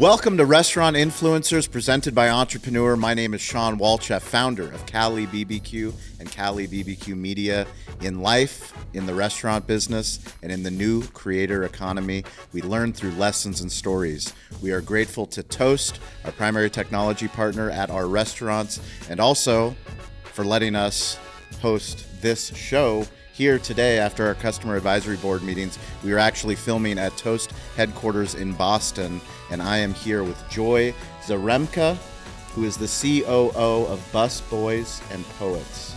Welcome to Restaurant Influencers presented by Entrepreneur. My name is Shawn Walchef, founder of Cali BBQ and Cali BBQ Media. In life, in the restaurant business, and in the new creator economy, we learn through lessons and stories. We are grateful to Toast, our primary technology partner at our restaurants, and also for letting us host this show here today after our customer advisory board meetings. We are actually filming at Toast headquarters in Boston, and I am here with Joy Zarembka, who is the COO of Busboys and Poets.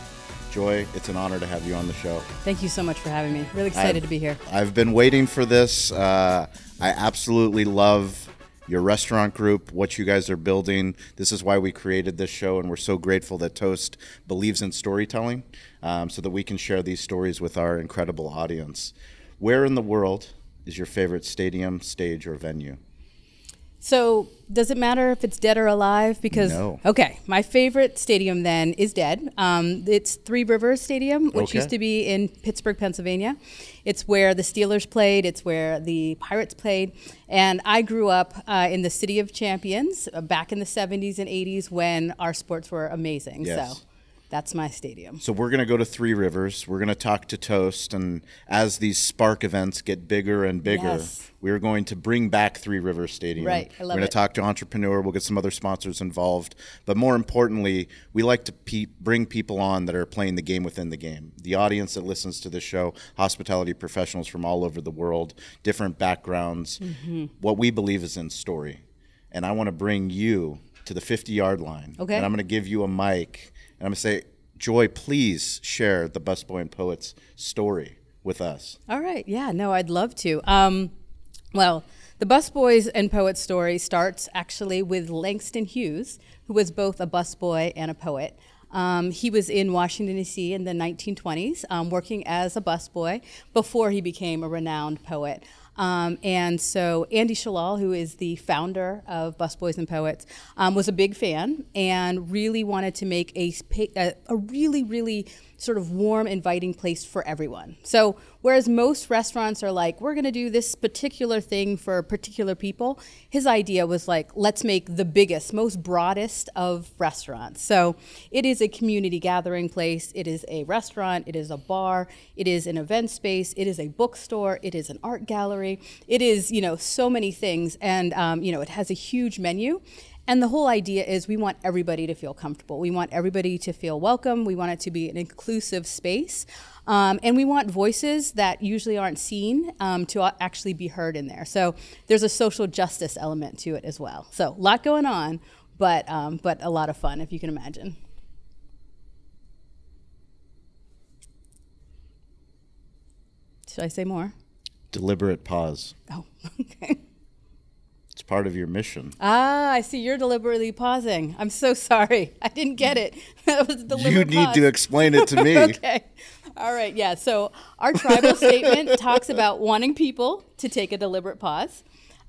Joy, it's an honor to have you on the show. Thank you so much for having me. Really excited I've- to be here. I've been waiting for this. Uh, I absolutely love your restaurant group, what you guys are building. This is why we created this show, and we're so grateful that Toast believes in storytelling um, so that we can share these stories with our incredible audience. Where in the world is your favorite stadium, stage, or venue? So, does it matter if it's dead or alive? Because No. okay, my favorite stadium then is dead. Um, it's Three Rivers Stadium, which Okay. used to be in Pittsburgh, Pennsylvania. It's where the Steelers played. It's where the Pirates played. And I grew up uh, in the City of Champions uh, back in the '70s and '80s when our sports were amazing. Yes. So, that's my stadium. So we're going to go to Three Rivers. We're going to talk to Toast, and as these Spark events get bigger and bigger, Yes. we're going to bring back Three Rivers Stadium. Right, I love we're going to talk to Entrepreneur. We'll get some other sponsors involved, but more importantly, we like to pe- bring people on that are playing the game within the game. The audience that listens to this show, hospitality professionals from all over the world, different backgrounds. Mm-hmm. What we believe is in story, and I want to bring you to the 50 yard line. Okay. And I'm going to give you a mic, and I'm going to say, Joy, please share the Busboy and Poets story with us. All right. Yeah, no, I'd love to. Um, well, the Busboys and poet story starts actually with Langston Hughes, who was both a busboy and a poet. Um, he was in Washington, D.C. in the 1920s, um, working as a busboy before he became a renowned poet. Um, and so Andy Shalal, who is the founder of Busboys and Poets, um, was a big fan and really wanted to make a, a, a really, really sort of warm, inviting place for everyone. So whereas most restaurants are like, we're going to do this particular thing for particular people, his idea was like, let's make the biggest, most broadest of restaurants. So it is a community gathering place. It is a restaurant. It is a bar. It is an event space. It is a bookstore. It is an art gallery. It is, you know, so many things. And, um, you know, it has a huge menu. And the whole idea is we want everybody to feel comfortable. We want everybody to feel welcome. We want it to be an inclusive space. Um, and we want voices that usually aren't seen um, to actually be heard in there. So there's a social justice element to it as well. So a lot going on, but, um, but a lot of fun, if you can imagine. Should I say more? Deliberate pause. Oh, okay. Part of your mission. Ah, I see you're deliberately pausing. I'm so sorry. I didn't get it. That was deliberate You need pause. to explain it to me. okay. All right. Yeah. So our tribal statement talks about wanting people to take a deliberate pause.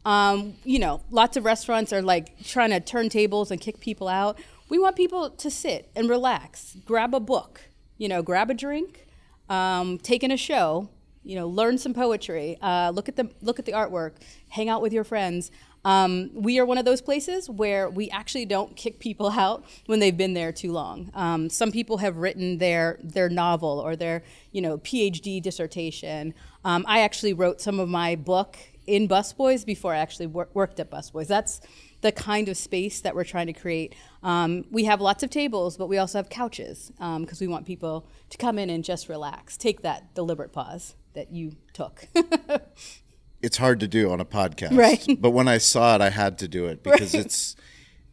Um, you know, lots of restaurants are like trying to turn tables and kick people out. We want people to sit and relax, grab a book, you know, grab a drink, um, take in a show, you know, learn some poetry, uh, look at the look at the artwork, hang out with your friends. Um, we are one of those places where we actually don't kick people out when they've been there too long. Um, some people have written their their novel or their you know PhD dissertation. Um, I actually wrote some of my book in Busboys before I actually wor- worked at Busboys. That's the kind of space that we're trying to create. Um, we have lots of tables, but we also have couches because we want people to come in and just relax, take that deliberate pause that you took. It's hard to do on a podcast. Right. But when I saw it, I had to do it because it's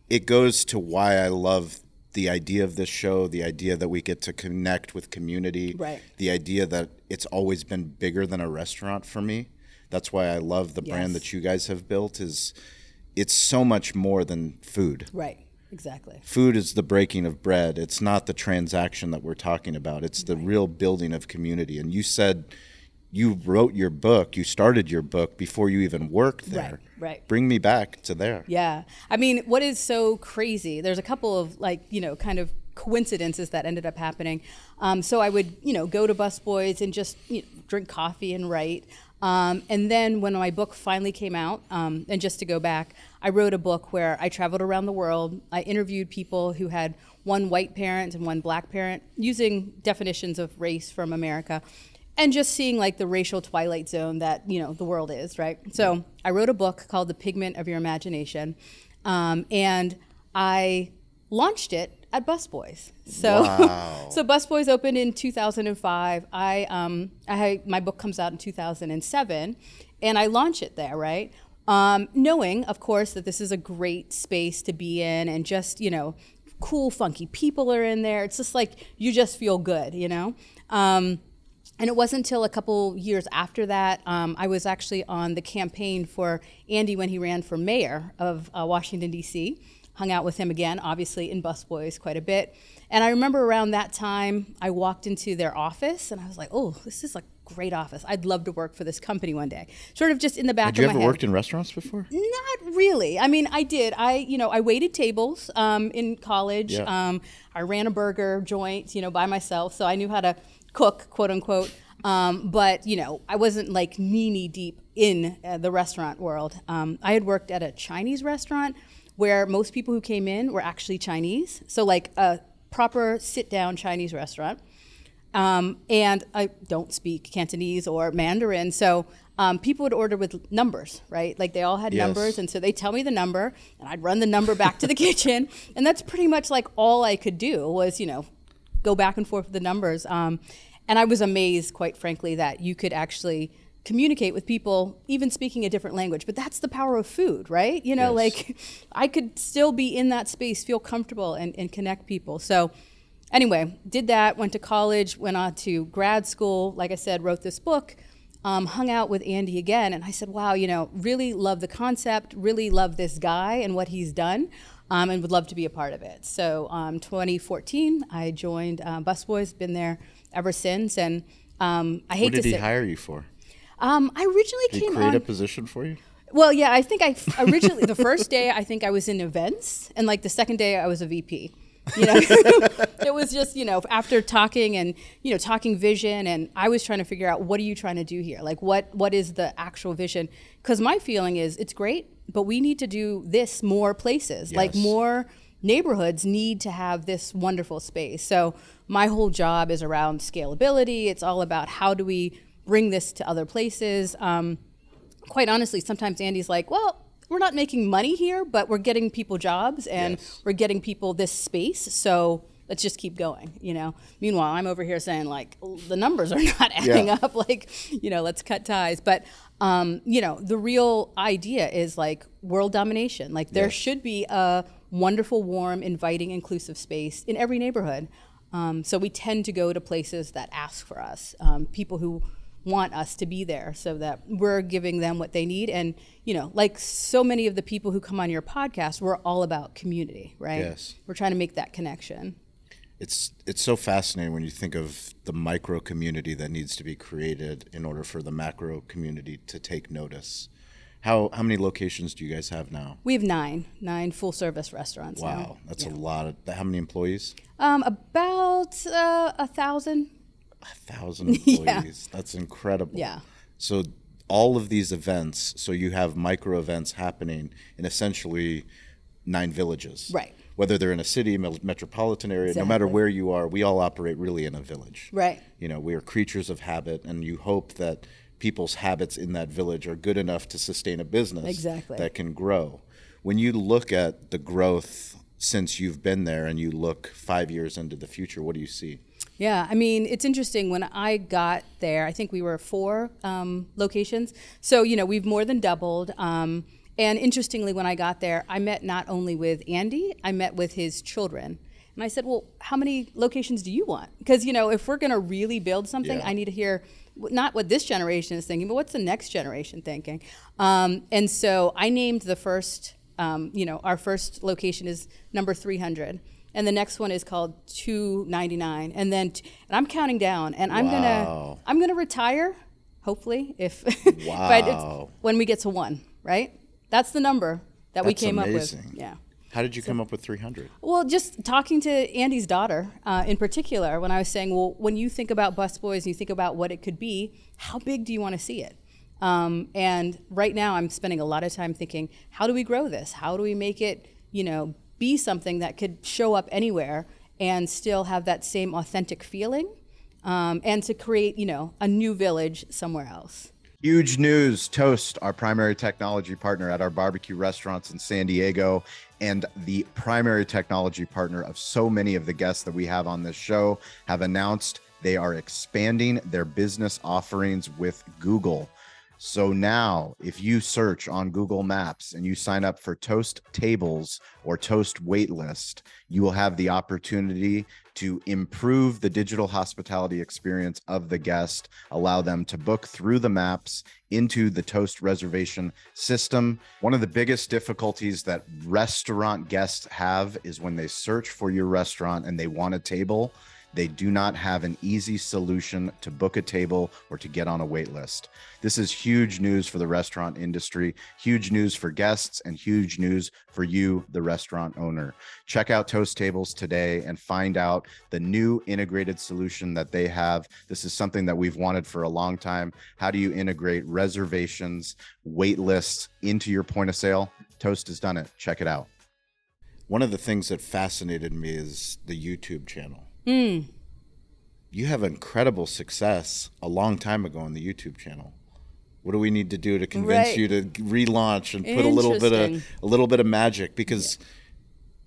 it goes to why I love the idea of this show, the idea that we get to connect with community, Right. the idea that it's always been bigger than a restaurant for me. That's why I love the brand that you guys have built is it's so much more than food. right, exactly. Food is the breaking of bread. It's not the transaction that we're talking about. It's the real building of community. And you said you wrote your book, you started your book before you even worked there. Right, right. Bring me back to there. Yeah. I mean, what is so crazy, there's a couple of like, you know, kind of coincidences that ended up happening. Um, so I would, you know, go to Busboys and just you know, drink coffee and write. Um, and then when my book finally came out, um, and just to go back, I wrote a book where I traveled around the world. I interviewed people who had one white parent and one black parent using definitions of race from America and just seeing like the racial twilight zone that you know the world is right? So i wrote a book called the pigment of your imagination um, and i launched it at busboys. So Wow. so busboys opened in 2005 i um, i my book comes out in 2007 and i launch it there right? Um, knowing of course that this is a great space to be in and just you know cool funky people are in there. It's just like you just feel good you know? Um, and it wasn't until a couple years after that, um, I was actually on the campaign for Andy when he ran for mayor of uh, Washington, D.C. Hung out with him again, obviously in Busboys quite a bit. And I remember around that time, I walked into their office and I was like, oh, this is a great office. I'd love to work for this company one day. Sort of just in the back Had you of ever my head. worked in restaurants before? Not really. I mean, I did. I, you know, I waited tables um, in college. Yeah. Um, I ran a burger joint, you know, by myself, so I knew how to cook, quote unquote. Um, but you know, I wasn't like knee knee deep in uh, the restaurant world. Um, I had worked at a Chinese restaurant where most people who came in were actually Chinese, so like a proper sit down Chinese restaurant. Um, and I don't speak Cantonese or Mandarin, so um, people would order with numbers, right? Like they all had Yes. numbers, and so they tell me the number, and I'd run the number back to the kitchen, and that's pretty much like all I could do was, you know, go back and forth with the numbers. Um, and I was amazed, quite frankly, that you could actually communicate with people even speaking a different language. But that's the power of food, right? You know, Yes. like I could still be in that space, feel comfortable, and, and connect people. So anyway, did that, went to college, went on to grad school. Like I said, wrote this book. Um, hung out with Andy again, and I said, "Wow, you know, really love the concept. Really love this guy and what he's done, um, and would love to be a part of it." So, um, 2014, I joined uh, Busboys. Been there ever since, and um, I hate What did to he say, hire you for? um, I originally Did he came create on. a position for you? Well, yeah, I think I originally the first day I think I was in events, and like the second day I was a VP. You know, it was just you know after talking and you know talking vision, and I was trying to figure out what are you trying to do here? Like what what is the actual vision? Because my feeling is it's great, but we need to do this more places, like more neighborhoods need to have this wonderful space. So my whole job is around scalability. It's all about how do we bring this to other places. Um, quite honestly, sometimes Andy's like, well, we're not making money here, but we're getting people jobs and Yes. we're getting people this space. So let's just keep going, you know. Meanwhile, I'm over here saying like the numbers are not adding Yeah. up. Like, you know, let's cut ties. But um, you know, the real idea is like world domination. Like there Yes. should be a wonderful, warm, inviting, inclusive space in every neighborhood. Um, so we tend to go to places that ask for us, um, people who want us to be there so that we're giving them what they need. And, you know, like so many of the people who come on your podcast, we're all about community, right? Yes. We're trying to make that connection. It's it's so fascinating when you think of the micro community that needs to be created in order for the macro community to take notice. How how many locations do you guys have now? We have nine, nine full service restaurants now. Wow, that's a lot of how many employees? Um, about uh, a thousand. A thousand employees. That's incredible. Yeah. So all of these events, so you have micro events happening in essentially nine villages. Right. Whether they're in a city, metropolitan area, no matter where you are, we all operate really in a village. Right. You know, we are creatures of habit, and you hope that people's habits in that village are good enough to sustain a business Exactly. that can grow. When you look at the growth since you've been there and you look five years into the future, what do you see? Yeah, I mean, it's interesting. When I got there, I think we were four um, locations. So, you know, we've more than doubled. Um, and interestingly, when I got there, I met not only with Andy, I met with his children. And I said, well, how many locations do you want? Because, you know, if we're going to really build something, Yeah. I need to hear not what this generation is thinking, but what's the next generation thinking. Um, and so I named the first, um, you know, our first location is number 300. And the next one is called 299. And then, t- and I'm counting down and I'm gonna i'm going to retire, hopefully, if, I- it's- when we get to one, right? That's the number that we That's came up with. Yeah. How did you come up with 300? Well, just talking to Andy's daughter uh, in particular, when I was saying, well, when you think about busboys and you think about what it could be, how big do you want to see it? Um, and right now, I'm spending a lot of time thinking, how do we grow this? How do we make it, you know, be something that could show up anywhere and still have that same authentic feeling, um, and to create, you know, a new village somewhere else. Huge news Toast, our primary technology partner at our barbecue restaurants in San Diego, and the primary technology partner of so many of the guests that we have on this show, have announced they are expanding their business offerings with Google. So now, if you search on Google Maps and you sign up for Toast Tables or Toast Waitlist, you will have the opportunity to improve the digital hospitality experience of the guest, allow them to book through the maps into the Toast reservation system. One of the biggest difficulties that restaurant guests have is when they search for your restaurant and they want a table they do not have an easy solution to book a table or to get on a wait list. This is huge news for the restaurant industry, huge news for guests, and huge news for you, the restaurant owner. Check out Toast Tables today and find out the new integrated solution that they have. This is something that we've wanted for a long time. How do you integrate reservations, wait lists into your point of sale? Toast has done it. Check it out. One of the things that fascinated me is the YouTube channel Mm. You have incredible success a long time ago on the YouTube channel. What do we need to do to convince right. you to relaunch and put a little bit of a little bit of magic because yeah.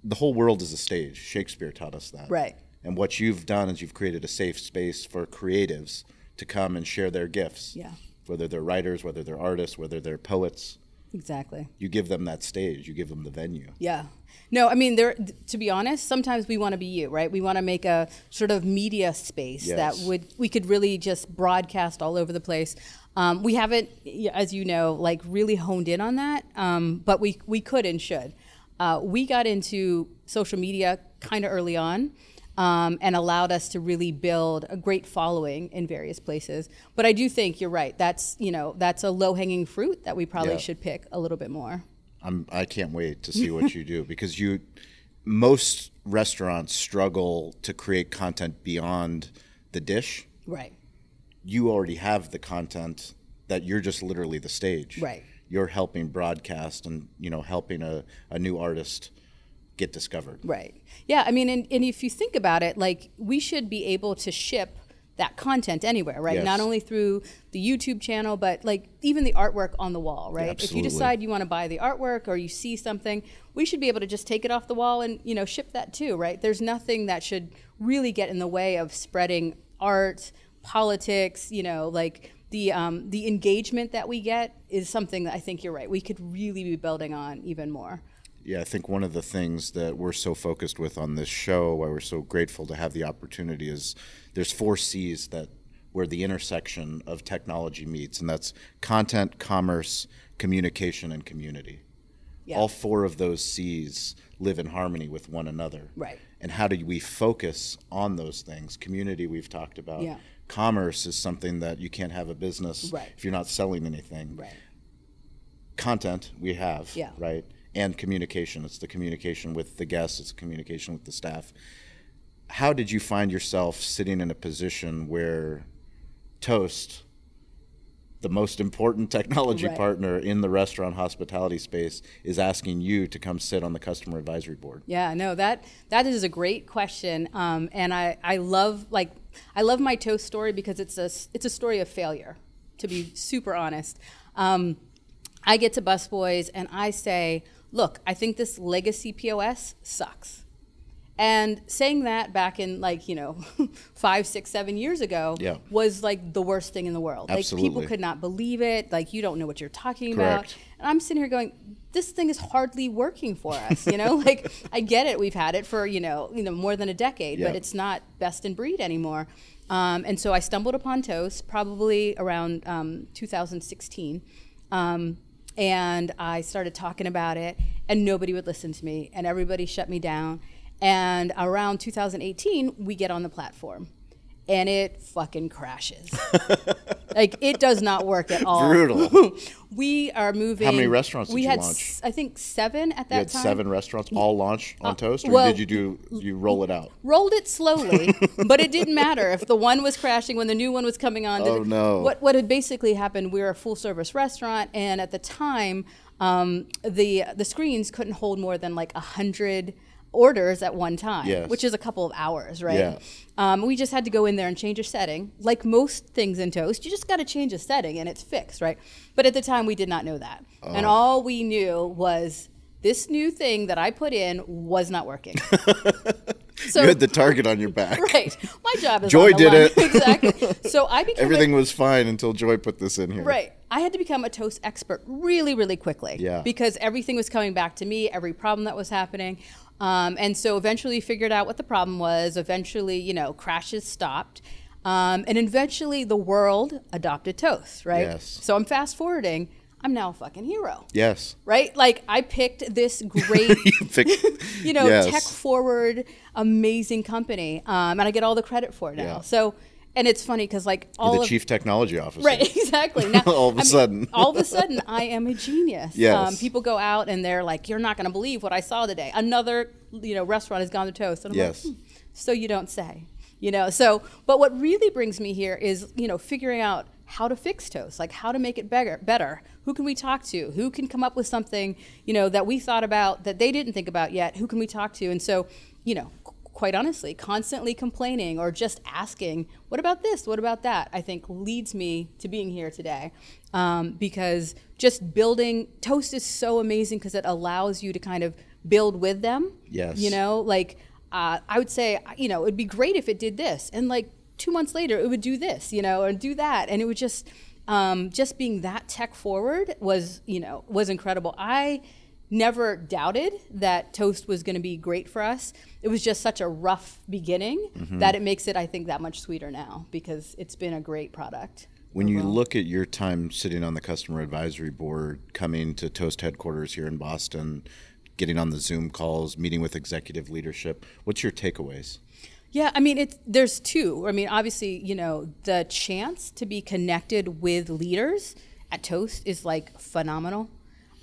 the whole world is a stage. Shakespeare taught us that. Right. And what you've done is you've created a safe space for creatives to come and share their gifts. Yeah. Whether they're writers, whether they're artists, whether they're poets. Exactly. You give them that stage, you give them the venue. Yeah. No, I mean, there. To be honest, sometimes we want to be you, right? We want to make a sort of media space yes. that would we could really just broadcast all over the place. Um, we haven't, as you know, like really honed in on that, um, but we we could and should. Uh, we got into social media kind of early on. Um, and allowed us to really build a great following in various places. But I do think you're right. That's you know that's a low hanging fruit that we probably yeah. should pick a little bit more. I'm I can't wait to see what you do because you most restaurants struggle to create content beyond the dish. Right. You already have the content that you're just literally the stage. Right. You're helping broadcast and you know helping a, a new artist get discovered. Right. Yeah, I mean and, and if you think about it, like we should be able to ship that content anywhere, right? Yes. Not only through the YouTube channel, but like even the artwork on the wall, right? Absolutely. If you decide you want to buy the artwork or you see something, we should be able to just take it off the wall and you know ship that too, right? There's nothing that should really get in the way of spreading art, politics, you know, like the um, the engagement that we get is something that I think you're right. We could really be building on even more. Yeah, I think one of the things that we're so focused with on this show, why we're so grateful to have the opportunity, is there's four C's that where the intersection of technology meets, and that's content, commerce, communication, and community. Yeah. All four of those C's live in harmony with one another. Right. And how do we focus on those things? Community, we've talked about. Yeah. Commerce is something that you can't have a business right. if you're not selling anything. Right. Content, we have. Yeah. Right and communication. It's the communication with the guests, it's communication with the staff. How did you find yourself sitting in a position where Toast, the most important technology right. partner in the restaurant hospitality space, is asking you to come sit on the customer advisory board? Yeah, no, that that is a great question, um, and I I love like I love my Toast story because it's a it's a story of failure, to be super honest. Um, I get to Busboys and I say, look, I think this legacy POS sucks. And saying that back in like, you know, five, six, seven years ago yeah. was like the worst thing in the world. Absolutely. Like people could not believe it. Like you don't know what you're talking Correct. about. And I'm sitting here going, this thing is hardly working for us. You know, like I get it. We've had it for, you know, you know, more than a decade, yeah. but it's not best in breed anymore. Um, and so I stumbled upon Toast probably around um, 2016. Um, and I started talking about it, and nobody would listen to me, and everybody shut me down. And around 2018, we get on the platform. and it fucking crashes. like it does not work at all. Brutal. we are moving. How many restaurants we did you had, launch? s- I think seven at that time. You had time. seven restaurants all launch on toast, or well- did you do you roll it out? rolled it slowly, but it didn't matter if the one was crashing when the new one was coming on. Oh, no. What what had basically happened? We were a full service restaurant, and at the time, um, the the screens couldn't hold more than like a hundred orders at one time, Yes. which is a couple of hours, right? Yeah. Um, we just had to go in there and change a setting. Like most things in Toast, you just got to change a setting and it's fixed, right? But at the time, we did not know that. Oh. And all we knew was this new thing that I put in was not working. so, you had the target on your back. right. My job is Joy did line. it. exactly. So I became a- Everything was fine until Joy put this in here. Right. I had to become a toast expert really, really quickly. Yeah. Because everything was coming back to me, every problem that was happening. Um, and so eventually figured out what the problem was. Eventually, you know, crashes stopped. Um, and eventually the world adopted toast, right? Yes. So I'm fast forwarding. I'm now a fucking hero. Yes. Right? Like I picked this great You picked- you know, yes. tech forward, amazing company, um, and I get all the credit for it now. Yeah. So, and it's funny because like all You're the of chief technology officer. right, exactly. Now, All of a I mean, sudden. all of a sudden, I am a genius. Yes. Um, people go out and they're like, "You're not going to believe what I saw today." Another, you know, restaurant has gone to toast. And I'm Yes. like, hmm, so you don't say. You know, so but what really brings me here is you know figuring out how to fix toast, like how to make it better. Better. Who can we talk to? Who can come up with something you know that we thought about that they didn't think about yet? Who can we talk to? And so, you know, quite honestly, constantly complaining or just asking, "What about this? What about that?" I think leads me to being here today, um, because just building toast is so amazing because it allows you to kind of build with them. Yes. You know, like uh, I would say, you know, it'd be great if it did this, and like two months later, it would do this, you know, and do that, and it would just, um, just being that tech forward was, you know, was incredible. I never doubted that toast was going to be great for us. It was just such a rough beginning mm-hmm. that it makes it, I think, that much sweeter now because it's been a great product. When you uh-huh. look at your time sitting on the customer advisory board, coming to Toast headquarters here in Boston, getting on the Zoom calls, meeting with executive leadership, what's your takeaways? Yeah, I mean, it's there's two. I mean, obviously, you know, the chance to be connected with leaders at Toast is like phenomenal.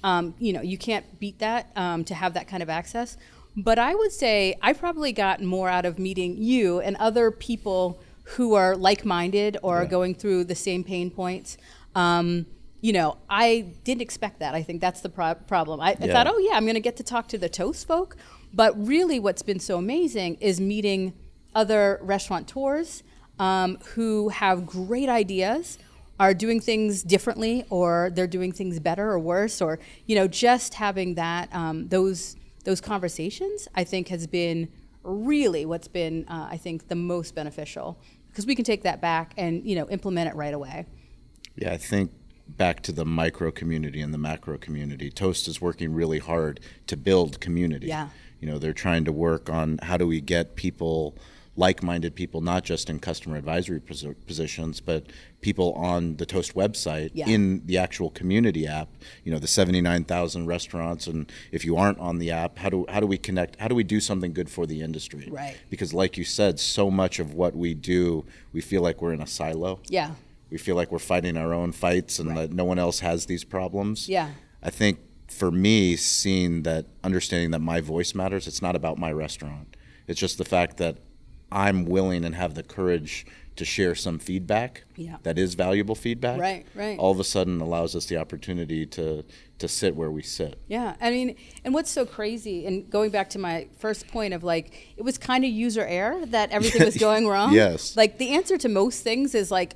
Um, you know, you can't beat that um, to have that kind of access. But I would say I probably got more out of meeting you and other people who are like-minded or are going through the same pain points. Um, you know, I didn't expect that. I think that's the pro- problem. I, I thought, oh yeah, I'm going to get to talk to the Toast folk. But really, what's been so amazing is meeting other restaurateurs um, who have great ideas, are doing things differently, or they're doing things better or worse, or you know, just having that um, those those conversations, I think, has been really what's been, uh, I think, the most beneficial because we can take that back and you know implement it right away. Yeah, I think back to the micro community and the macro community. Toast is working really hard to build community. Yeah. You know, they're trying to work on how do we get people, like minded people, not just in customer advisory posi- positions, but people on the Toast website Yeah. in the actual community app. You know, the 79,000 restaurants. And if you aren't on the app, how do, how do we connect? How do we do something good for the industry? Right. Because, like you said, so much of what we do, we feel like we're in a silo Yeah, we feel like we're fighting our own fights and that no one else has these problems. Yeah. I think for me, seeing that, understanding that my voice matters, it's not about my restaurant. It's just the fact that I'm willing and have the courage to share some feedback Yeah. that is valuable feedback. Right, right. All of a sudden allows us the opportunity to, to sit where we sit. Yeah, I mean, and what's so crazy, and going back to my first point of like, it was kind of user error that everything was going wrong. Yes. Like the answer to most things is like,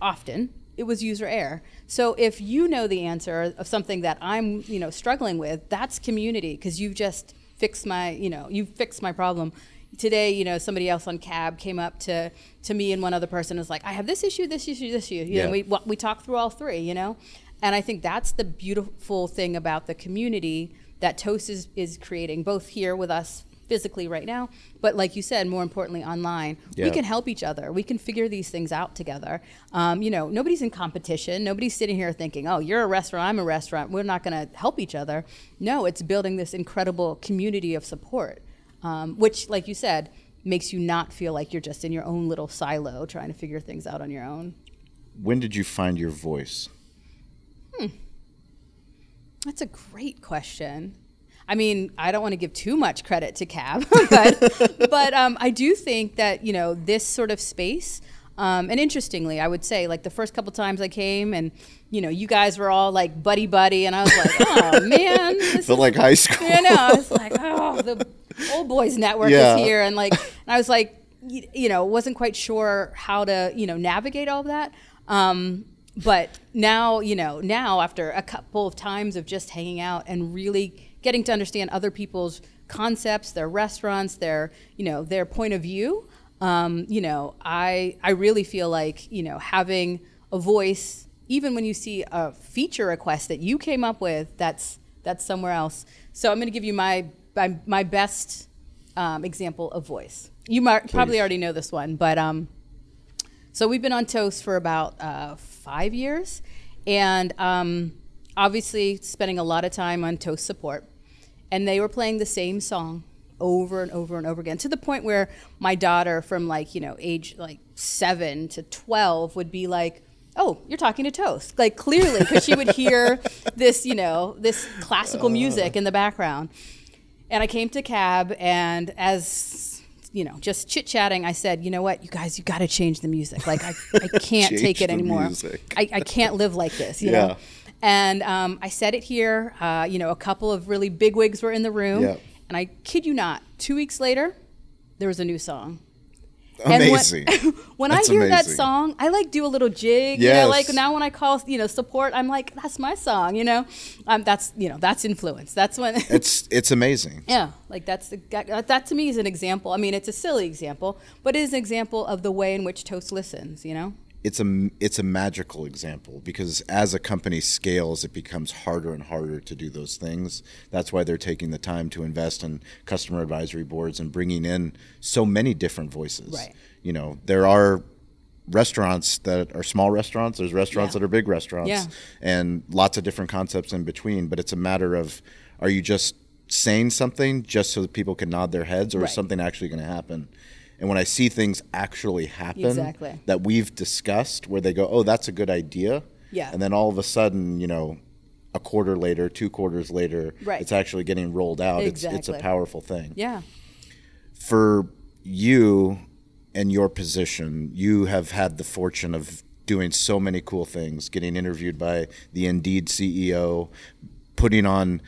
often it was user error. So if you know the answer of something that I'm, you know, struggling with, that's community because you've just fixed my, you know, you've fixed my problem. Today, you know, somebody else on cab came up to to me and one other person was like, I have this issue, this issue, this issue. You Yeah. know, we we talked through all three, you know? And I think that's the beautiful thing about the community that Toast is, is creating, both here with us physically right now, but like you said, more importantly, online. Yeah. We can help each other. We can figure these things out together. Um, you know, nobody's in competition. Nobody's sitting here thinking, oh, you're a restaurant, I'm a restaurant. We're not going to help each other. No, it's building this incredible community of support, um, which, like you said, makes you not feel like you're just in your own little silo trying to figure things out on your own. When did you find your voice? That's a great question. I mean, I don't want to give too much credit to Cab, but but um, I do think that you know this sort of space. Um, and interestingly, I would say like the first couple times I came, and you know, you guys were all like buddy buddy, and I was like, oh man, Felt like high school. you know, I was like, oh, the old boys network Yeah. is here, and like, and I was like, you, you know, wasn't quite sure how to, you know, navigate all of that. Um, but now, you know, now after a couple of times of just hanging out and really getting to understand other people's concepts, their restaurants, their, you know, their point of view, um, you know, I I really feel like, you know, having a voice, even when you see a feature request that you came up with, that's that's somewhere else. So I'm going to give you my my, my best um, example of voice. You might, probably already know this one, but um, so we've been on Toast for about uh, five years, and um, obviously spending a lot of time on Toast support. And they were playing the same song over and over and over again to the point where my daughter, from like you know age like seven to twelve, would be like. Oh, you're talking to Toast. Like clearly, because she would hear this, you know, this classical music in the background. And I came to Cab, and as you know, just chit chatting, I said, you know what, you guys, you got to change the music. Like, I, I can't take it anymore. I, I can't live like this, you Yeah. know? And um, I said it here. Uh, you know, a couple of really big wigs were in the room. Yeah. And I kid you not, two weeks later, there was a new song. And when- Amazing. when I hear that song, I like do a little jig. You know, like now when I call, you know, support, I'm like, that's my song. You know, um, that's you know, that's influence. That's when. it's it's amazing. yeah, like that's the that, that to me is an example. I mean, it's a silly example, but it is an example of the way in which Toast listens. You know. It's a it's a magical example because as a company scales it becomes harder and harder to do those things that's why they're taking the time to invest in customer advisory boards and bringing in so many different voices Right. you know there are restaurants that are small restaurants there's restaurants Yeah. that are big restaurants Yeah. and lots of different concepts in between but it's a matter of are you just saying something just so that people can nod their heads or Right. is something actually going to happen and when i see things actually happen Exactly. that we've discussed where they go, oh, that's a good idea. Yeah. And then all of a sudden, you know, a quarter later, two quarters later, Right. it's actually getting rolled out. It's, it's a powerful thing. Yeah. For you and your position, you have had the fortune of doing so many cool things, getting interviewed by the Indeed CEO, putting on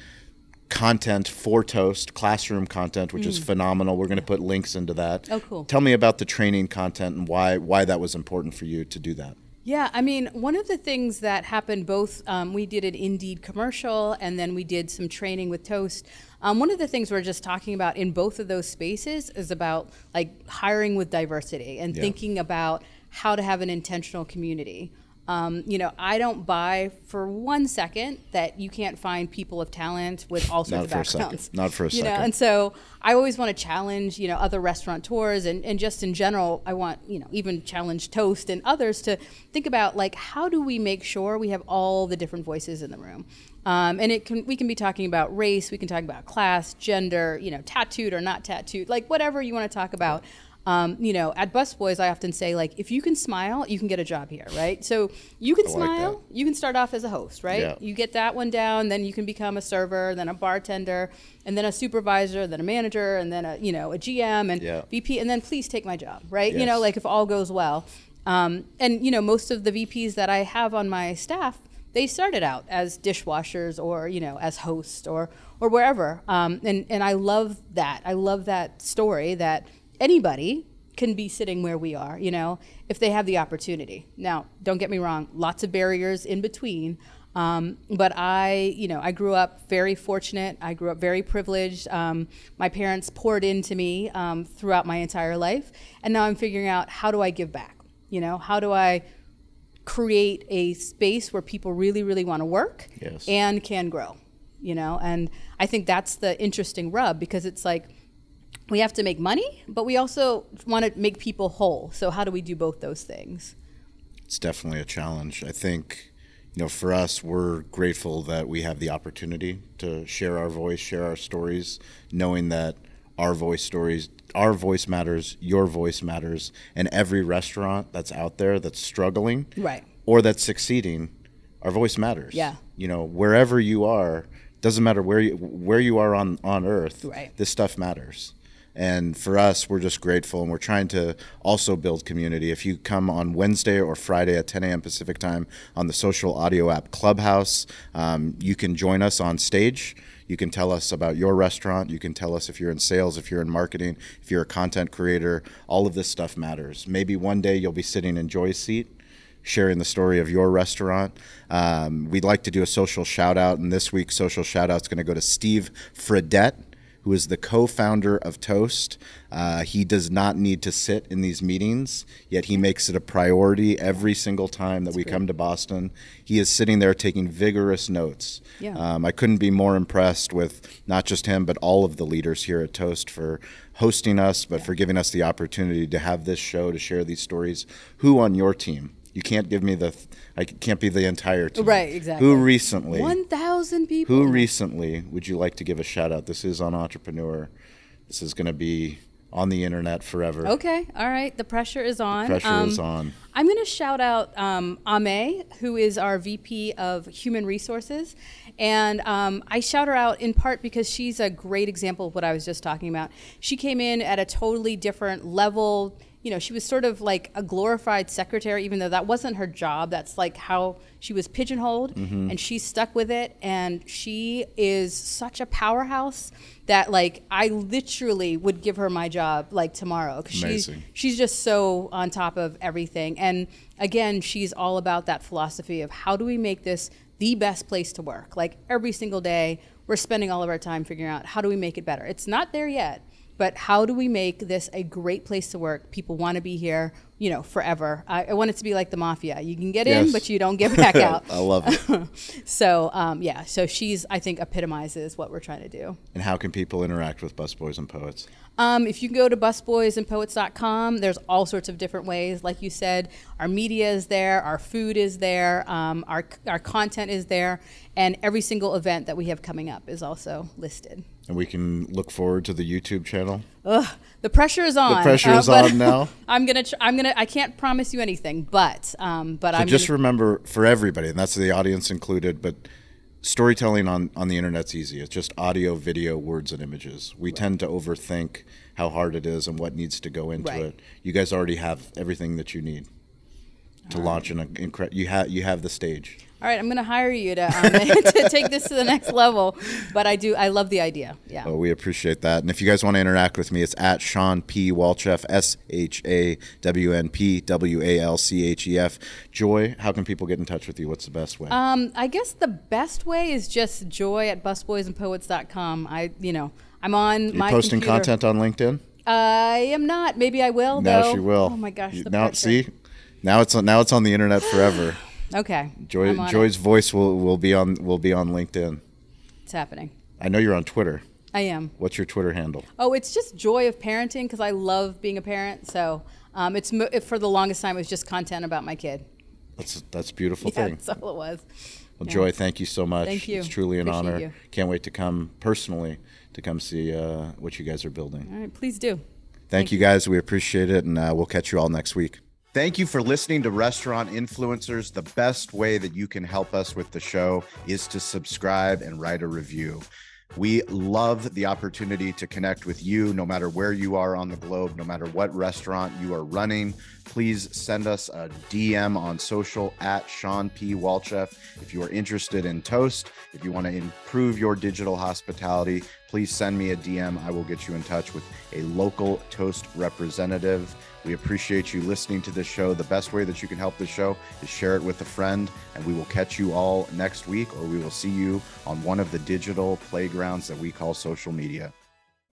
content for Toast, classroom content, which is phenomenal. We're going to put links into that. Mm. Oh, cool. Tell me about the training content and why why that was important for you to do that. Yeah, I mean, one of the things that happened both, um, we did an Indeed commercial and then we did some training with Toast. Um, one of the things we're just talking about in both of those spaces is about like hiring with diversity and Yeah. thinking about how to have an intentional community. Um, you know, I don't buy for one second that you can't find people of talent with all sorts of backgrounds. Not for a second. Not for a you know, and so I always want to challenge, you know, other restaurateurs and, and just in general, I want, you know, even challenge Toast and others to think about like how do we make sure we have all the different voices in the room. Um, and it can we can be talking about race, we can talk about class, gender, you know, tattooed or not tattooed, like whatever you want to talk about. Um, you know, at Busboys, I often say like, if you can smile, you can get a job here, right? So you can I like smile, you can start off as a host, right? Yeah. You get that one down, then you can become a server, then a bartender, and then a supervisor, then a manager, and then a you know a GM and Yeah. VP, and then please take my job, right? You know, like if all goes well. Um, and you know, most of the VPs that I have on my staff, they started out as dishwashers or you know as hosts or or wherever. Um, and and I love that. I love that story that anybody can be sitting where we are, you know, if they have the opportunity. Now, don't get me wrong, lots of barriers in between. Um, but I, you know, I grew up very fortunate. I grew up very privileged. Um, my parents poured into me um, throughout my entire life, and now I'm figuring out how do I give back. You know, how do I create a space where people really, really want to work Yes. and can grow. You know, and I think that's the interesting rub because it's like we have to make money, but we also want to make people whole. So how do we do both those things? It's definitely a challenge. I think, you know, for us, we're grateful that we have the opportunity to share our voice, share our stories, knowing that our voice stories our voice matters your voice matters and every restaurant that's out there that's struggling Right. or that's succeeding our voice matters Yeah. you know wherever you are doesn't matter where you where you are on on earth Right. this stuff matters and for us we're just grateful and we're trying to also build community. If you come on wednesday or friday at 10 a.m pacific time on the social audio app clubhouse um, you can join us on stage. You can tell us about your restaurant. You can tell us if you're in sales if you're in marketing if you're a content creator. All of this stuff matters. Maybe one day you'll be sitting in joy's seat sharing the story of your restaurant. Um, we'd like to do a social shout out, and this week's social shout out is going to go to Steve Fredette. Who is the co-founder of Toast? Uh, he does not need to sit in these meetings, yet he makes it a priority every single time that we come to Boston. He is sitting there taking vigorous notes. Yeah. Um, I couldn't be more impressed with not just him, but all of the leaders here at Toast for hosting us, but for giving us the opportunity to have this show to share these stories. Who on your team? You can't give me the. I can't be the entire team. Right, exactly. Who recently? One thousand people. Who recently would you like to give a shout out? This is on Entrepreneur. This is going to be on the internet forever. Okay, all right. The pressure is on. Um, Pressure is on. I'm going to shout out um, Ame, who is our VP of Human Resources. And um, I shout her out in part because she's a great example of what I was just talking about. She came in at a totally different level. You know, she was sort of like a glorified secretary, even though that wasn't her job. That's like how she was pigeonholed, mm-hmm. and she stuck with it. And she is such a powerhouse that, like, I literally would give her my job like tomorrow. 'cause she's, she's just so on top of everything. And again, she's all about that philosophy of how do we make this the best place to work? Like every single day, we're spending all of our time figuring out how do we make it better. It's not there yet, but how do we make this a great place to work? People want to be here, you know, forever. I, I want it to be like the mafia. You can get in, but you don't get back out. I love it. so um, yeah, so she's I think epitomizes what we're trying to do. and how can people interact with Busboys and Poets? Um, if you can go to busboysandpoets.com, there's all sorts of different ways. Like you said, our media is there, our food is there, um, our, our content is there, and every single event that we have coming up is also listed. And we can look forward to the YouTube channel. Ugh, the pressure is on. The pressure is but on now? I'm gonna. Tr- I'm gonna. I can't promise you anything, but um, but So I'm just gonna, remember for everybody, and that's the audience included, but storytelling on, on the internet's easy. It's just audio, video, words, and images. We tend to overthink how hard it is and what needs to go into Right. it. You guys already have everything that you need to launch an incredible. You have you have the stage. All right. I'm gonna hire you to um, to take this to the next level. But I do. I love the idea. Yeah. Well, we appreciate that. And if you guys want to interact with me, it's at Shawn P. Walchef, S H A W N P W A L C H E F. Joy, how can people get in touch with you? What's the best way? Um, I guess the best way is just joy at busboysandpoets.com. I, you know, I'm on you my posting computer. content on LinkedIn? I am not. Maybe I will. Now though. she will. Oh my gosh. You- now pressure. see, now it's on, now it's on the internet forever. Okay. Joy, I'm it. Joy's voice will, will be on will be on LinkedIn. It's happening. I know you're on Twitter. I am. What's your Twitter handle? Oh, it's just joy of parenting because I love being a parent. So um, it's for the longest time it was just content about my kid. That's that's a beautiful Yeah, thing. that's all it was. Well, yeah. Joy, thank you so much. Thank you. It's truly an Appreciate honor. you. Can't wait to come personally to come see uh, what you guys are building. All right, please do. Thank, you guys. We appreciate it, and uh, we'll catch you all next week. Thank you for listening to Restaurant Influencers. The best way that you can help us with the show is to subscribe and write a review. We love the opportunity to connect with you no matter where you are on the globe, no matter what restaurant you are running. Please send us a DM on social at Shawn P. Walchef. If you are interested in Toast, if you want to improve your digital hospitality, please send me a DM. I will get you in touch with a local Toast representative. We appreciate you listening to this show. The best way that you can help the show is share it with a friend, and we will catch you all next week, or we will see you on one of the digital playgrounds that we call social media.